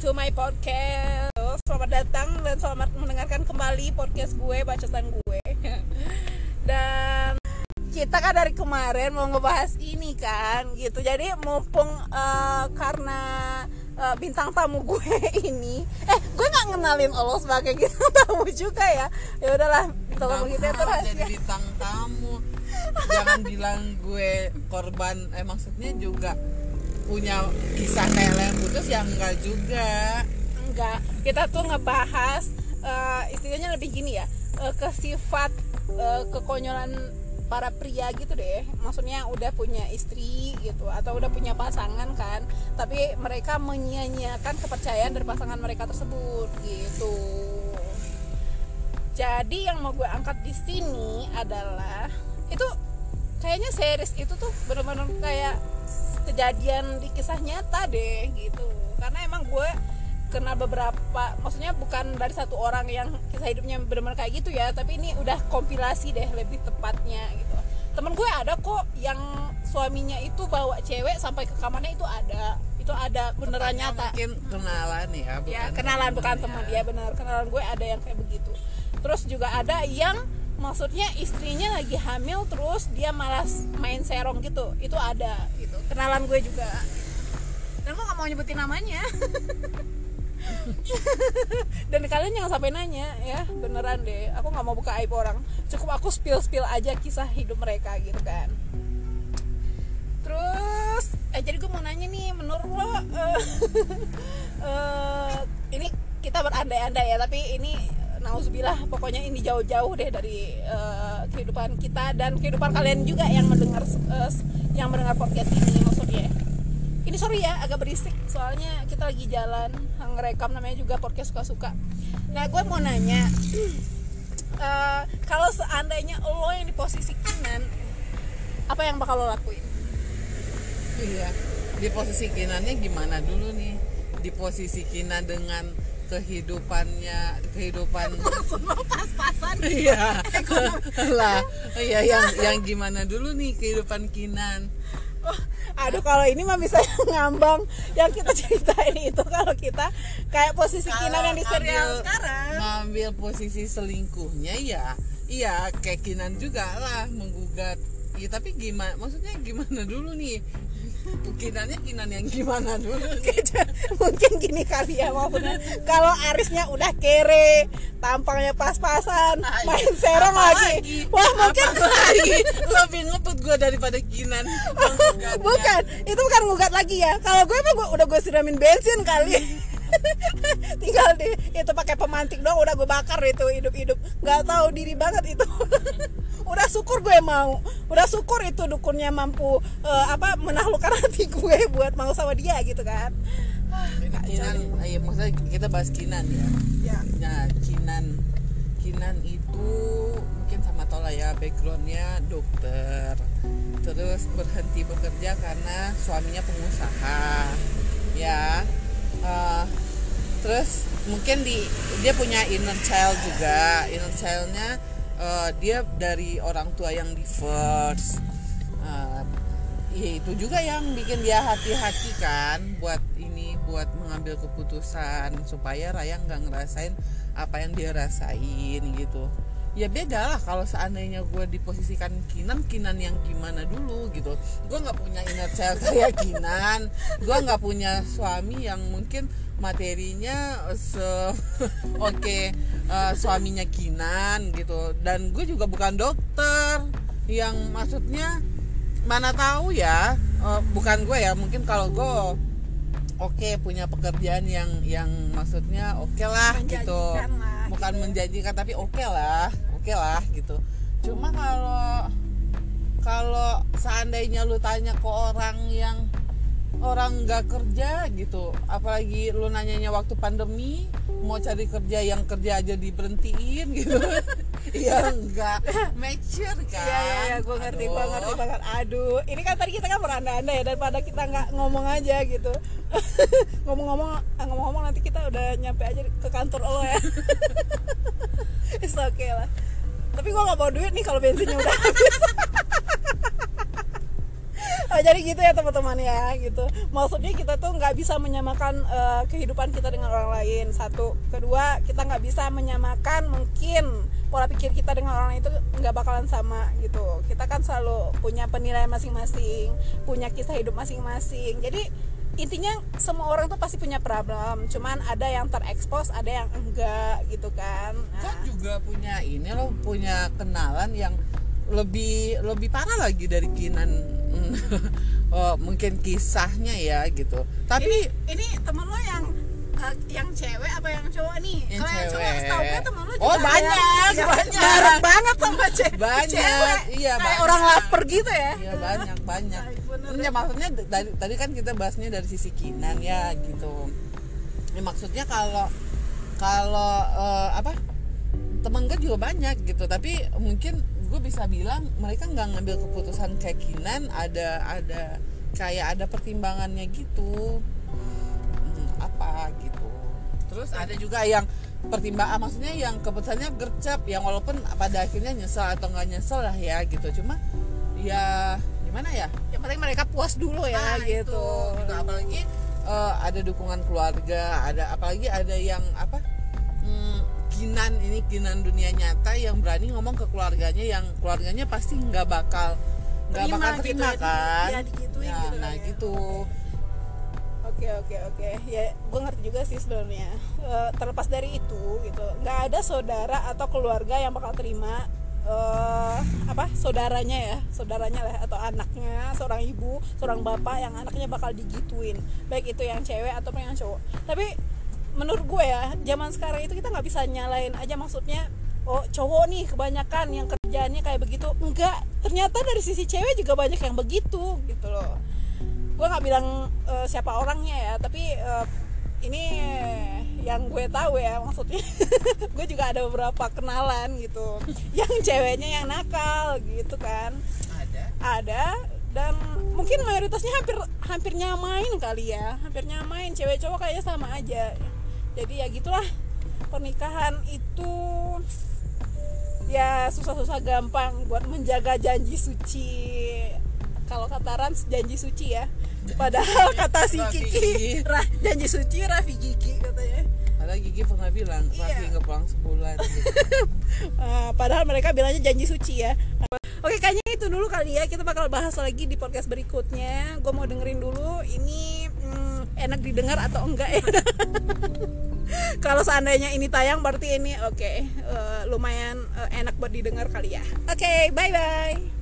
to my podcast. Selamat datang dan selamat mendengarkan kembali podcast gue, bacotan gue. dan kita kan dari kemarin mau ngebahas ini kan, gitu. Jadi mumpung uh, karena uh, bintang tamu gue ini, eh gue nggak ngenalin lo sebagai bintang tamu juga ya. Ya udahlah, tolong kita terus jadi bintang tamu. Jangan bilang gue korban, eh maksudnya juga punya kisah kayak yang putus ya enggak juga. Enggak. Kita tuh ngebahas uh, istilahnya lebih gini ya uh, ke sifat uh, kekonyolan para pria gitu deh. Maksudnya udah punya istri gitu atau udah punya pasangan kan tapi mereka menyia-nyiakan kepercayaan dari pasangan mereka tersebut gitu. Jadi yang mau gue angkat di sini adalah itu kayaknya series itu tuh benar-benar kayak kejadian di kisah nyata deh gitu. Karena emang gue kenal beberapa maksudnya bukan dari satu orang yang kisah hidupnya benar-benar kayak gitu ya tapi ini udah kompilasi deh lebih tepatnya gitu. Temen gue ada kok yang suaminya itu bawa cewek sampai ke kamarnya itu ada. Itu ada beneran Katanya nyata. mungkin kenalan ya bukan ya kenalan bukan teman dia benar kenalan gue ada yang kayak begitu. Terus juga ada yang maksudnya istrinya lagi hamil terus dia malas main serong gitu. Itu ada gitu. Kenalan gue juga. Dan gue gak mau nyebutin namanya. Dan kalian jangan sampai nanya ya. Beneran deh aku nggak mau buka aib orang. Cukup aku spill spill aja kisah hidup mereka gitu kan. Terus eh jadi gue mau nanya nih menurut lo uh, uh, ini kita berandai-andai ya tapi ini nauzubillah pokoknya ini jauh-jauh deh dari uh, kehidupan kita dan kehidupan kalian juga yang mendengar uh, yang mendengar podcast ini maksudnya. Ini sorry ya agak berisik soalnya kita lagi jalan ngerekam namanya juga podcast suka-suka. Nah gue mau nanya uh, kalau seandainya lo yang di posisi kinan apa yang bakal lo lakuin? Iya di posisi kinannya gimana dulu nih? Di posisi kinan dengan kehidupannya kehidupan pas-pasan. Iya. Lah iya yang yang gimana dulu nih kehidupan kinan? Oh, aduh kalau ini mah bisa ngambang. Yang kita ceritain itu kalau kita kayak posisi Kinan yang di serial sekarang. ngambil posisi selingkuhnya ya iya kayak Kinan juga lah menggugat. Ya tapi gimana maksudnya gimana dulu nih Kinannya Kinan yang gimana dulu? Mungkin gini kali ya maksudnya kalau Arisnya udah kere tampangnya pas-pasan Ah, iya. main serong lagi. wah mungkin lagi? Lebih ngebut gue daripada Kinan bukan itu bukan ngugat lagi ya. Kalau gue mah gue udah gue siramin bensin kali tinggal di itu pakai pemantik doang udah gue bakar itu hidup-hidup. Nggak tahu diri banget itu. Udah syukur gue mau. Udah syukur itu dukunnya mampu eh, apa menaklukkan hati gue buat mau sama dia gitu kan. Ini Kinan iya maksudnya kita bahas Kinan ya. Ya Nah, Kinan Kinan itu mungkin sama tau lah ya backgroundnya dokter. Terus berhenti bekerja karena suaminya pengusaha ya Eh, terus mungkin di dia punya inner child juga. Inner childnya eh, dia dari orang tua yang divorce. Eh, ya itu juga yang bikin dia hati-hati kan buat ini buat mengambil keputusan supaya Raya nggak ngerasain apa yang dia rasain gitu ya beda lah kalau seandainya gue diposisikan Kinan Kinan yang gimana dulu gitu. Gue nggak punya inner child kayak Kinan. Gue nggak punya suami yang mungkin materinya se oke eh, suaminya Kinan gitu. Dan gue juga bukan dokter yang maksudnya mana tahu ya eh, bukan gue ya mungkin kalau gue oke punya pekerjaan yang yang maksudnya oke lah gitu. lah, bukan gitu. menjanjikan tapi oke lah oke lah gitu. Cuma kalau kalau seandainya lu tanya ke orang yang orang nggak kerja gitu. Apalagi lu nanyanya waktu pandemi mau cari kerja yang kerja aja diberhentiin gitu ya enggak mature kan Iya iya ya, gue ngerti gue ngerti banget. Aduh, ini kan tadi kita kan beranda-anda ya daripada kita nggak ngomong aja gitu. Ngomong-ngomong, ah, ngomong-ngomong nanti kita udah nyampe aja ke kantor lo ya. It's okay lah. Tapi gue nggak bawa duit nih kalau bensinnya udah habis. jadi gitu ya teman-teman ya gitu. Maksudnya kita tuh nggak bisa menyamakan eh, kehidupan kita dengan orang lain. Satu. Kedua kita nggak bisa menyamakan mungkin pola pikir kita dengan orang itu nggak bakalan sama gitu. Kita kan selalu punya penilaian masing-masing punya kisah hidup masing-masing. Jadi intinya semua orang tuh pasti punya problem. Cuman ada yang terekspos ada yang enggak gitu kan. Nah, juga punya ini loh punya kenalan yang lebih lebih parah lagi dari Kinan oh, mungkin kisahnya ya gitu. Tapi ini temen lo yang eh, yang cewek apa yang cowok nih? Yang kalau yang cowok setahu gue temen lo juga Oh, banyak, yang- banyak. marah banget sama ce- Banyak, cewek. Iya, kayak banyak. orang lapar gitu ya. Ya banyak banyak. Ya maksudnya dari tadi kan kita bahasnya dari sisi Kinan ya gitu. Ya, maksudnya kalau kalau eh, apa teman gue juga banyak gitu. Tapi mungkin gue bisa bilang mereka nggak ngambil keputusan kayak Kinan ada ada kayak ada pertimbangannya gitu. Hmm, apa gitu. Terus ada juga yang pertimbangan maksudnya yang keputusannya gercep yang walaupun pada akhirnya nyesel atau nggak nyesel lah ya gitu. Cuma ya gimana ya? Yang penting mereka puas dulu ya Nah, gitu. itu, gitu. apalagi eh, ada dukungan keluarga ada apalagi ada yang apa hmm, kinan ini kinan dunia nyata yang berani ngomong ke keluarganya yang keluarganya pasti nggak bakal nggak Terima bakal gitu terima ya, di- kan ya, digituin Ya, gitu nah ya. gitu. Oke oke oke. Ya gue ngerti juga sih sebenarnya. Eh, terlepas dari itu gitu. Nggak ada saudara atau keluarga yang bakal terima eh apa saudaranya ya saudaranya lah atau anaknya seorang ibu seorang bapak yang anaknya bakal digituin. Baik itu yang cewek ataupun yang cowok. Tapi menurut gue ya zaman sekarang itu kita nggak bisa nyalain aja maksudnya oh cowok nih kebanyakan yang kerjaannya kayak begitu. Enggak ternyata dari sisi cewek juga banyak yang begitu gitu loh. Gue nggak bilang eh, siapa orangnya ya tapi eh, ini yang gue tahu ya maksudnya. Gue juga ada beberapa kenalan gitu. Yang ceweknya yang nakal gitu kan. Ada. Ada dan mungkin mayoritasnya hampir hampir nyamain kali ya. Hampir nyamain cewek cowok kayaknya sama aja jadi ya gitulah pernikahan itu ya susah-susah gampang buat menjaga janji suci kalau kata Rans janji suci ya padahal kata si Raffi Kiki Gigi. Ra, janji suci Raffi Gigi katanya ada Gigi pernah bilang Iya. Raffi nggak pulang sebulan gitu. Uh, padahal mereka bilangnya janji suci ya. Oke, kayaknya itu dulu kali ya. Kita bakal bahas lagi di podcast berikutnya. Gue mau dengerin dulu ini hmm, enak didengar atau enggak ya. Kalau seandainya ini tayang berarti ini oke uh, lumayan uh, enak buat didengar kali ya. Oke, bye bye.